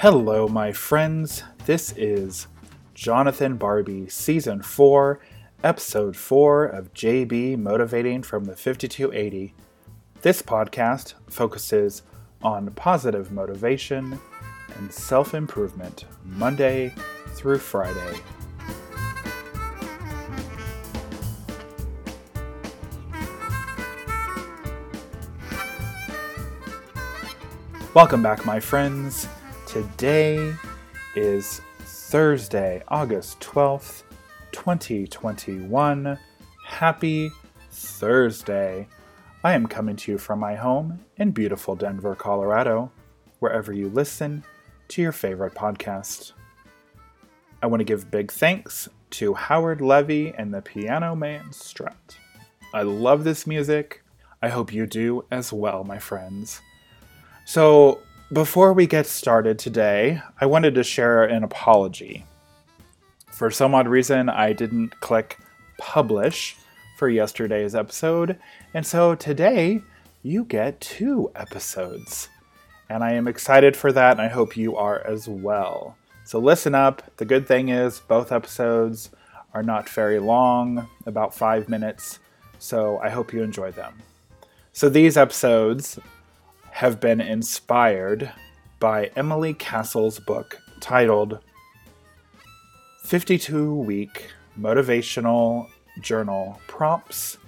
Hello, my friends. This is Jonathan Barbie, Season 4, Episode 4 of JB Motivating from the 5280. This podcast focuses on positive motivation and self improvement Monday through Friday. Welcome back, my friends. Today is Thursday, August 12th, 2021. Happy Thursday. I am coming to you from my home in beautiful Denver, Colorado, wherever you listen to your favorite podcast. I want to give big thanks to Howard Levy and the Piano Man Strut. I love this music. I hope you do as well, my friends. So, before we get started today, I wanted to share an apology. For some odd reason, I didn't click publish for yesterday's episode, and so today you get two episodes. And I am excited for that, and I hope you are as well. So listen up. The good thing is, both episodes are not very long, about five minutes, so I hope you enjoy them. So these episodes have been inspired by Emily Castle's book titled 52 Week Motivational Journal Prompts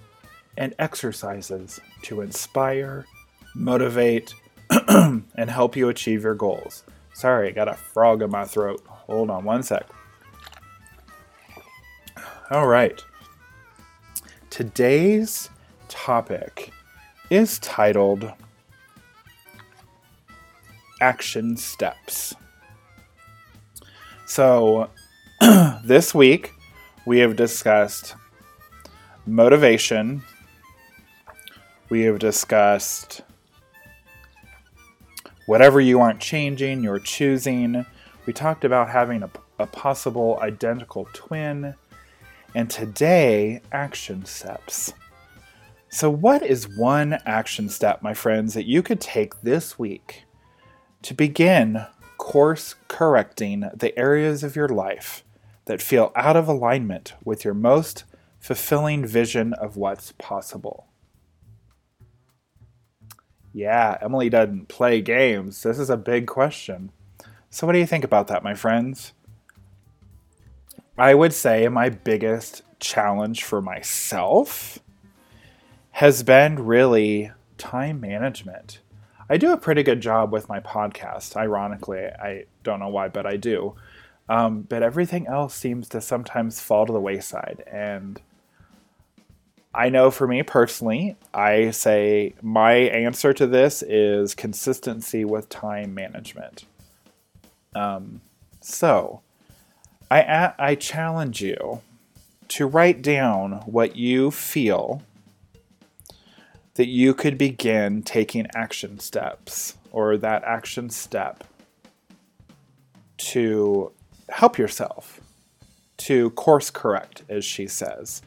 and Exercises to Inspire, Motivate, and Help You Achieve Your Goals. Sorry, I got a frog in my throat. Hold on one sec. All right. Today's topic is titled action steps. So, this week we have discussed motivation, we have discussed whatever you aren't changing, you're choosing. We talked about having a, a possible identical twin, and today, action steps. So, what is one action step, my friends, that you could take this week to begin course correcting the areas of your life that feel out of alignment with your most fulfilling vision of what's possible. Yeah, Emily doesn't play games. This is a big question. So, what do you think about that, my friends? I would say my biggest challenge for myself has been really time management. I do a pretty good job with my podcast. Ironically, I don't know why, but I do. Um, but everything else seems to sometimes fall to the wayside. And I know for me personally, I say my answer to this is consistency with time management. Um, so, I, I challenge you to write down what you feel that you could begin taking action steps or that action step to help yourself, to course correct, as she says,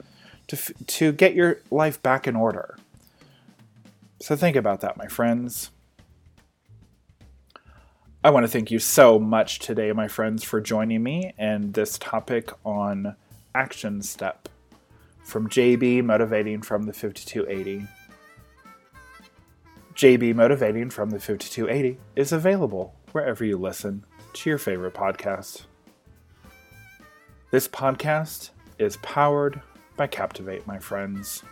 to, to get your life back in order. So think about that, my friends. I want to thank you so much today, my friends, for joining me and this topic on action step from JB Motivating from the 5280. JB Motivating from the 5280 is available wherever you listen to your favorite podcast. This podcast is powered by Captivate, my friends.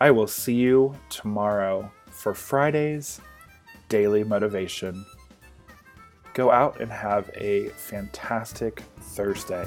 I will see you tomorrow for Friday's Daily Motivation. Go out and have a fantastic Thursday.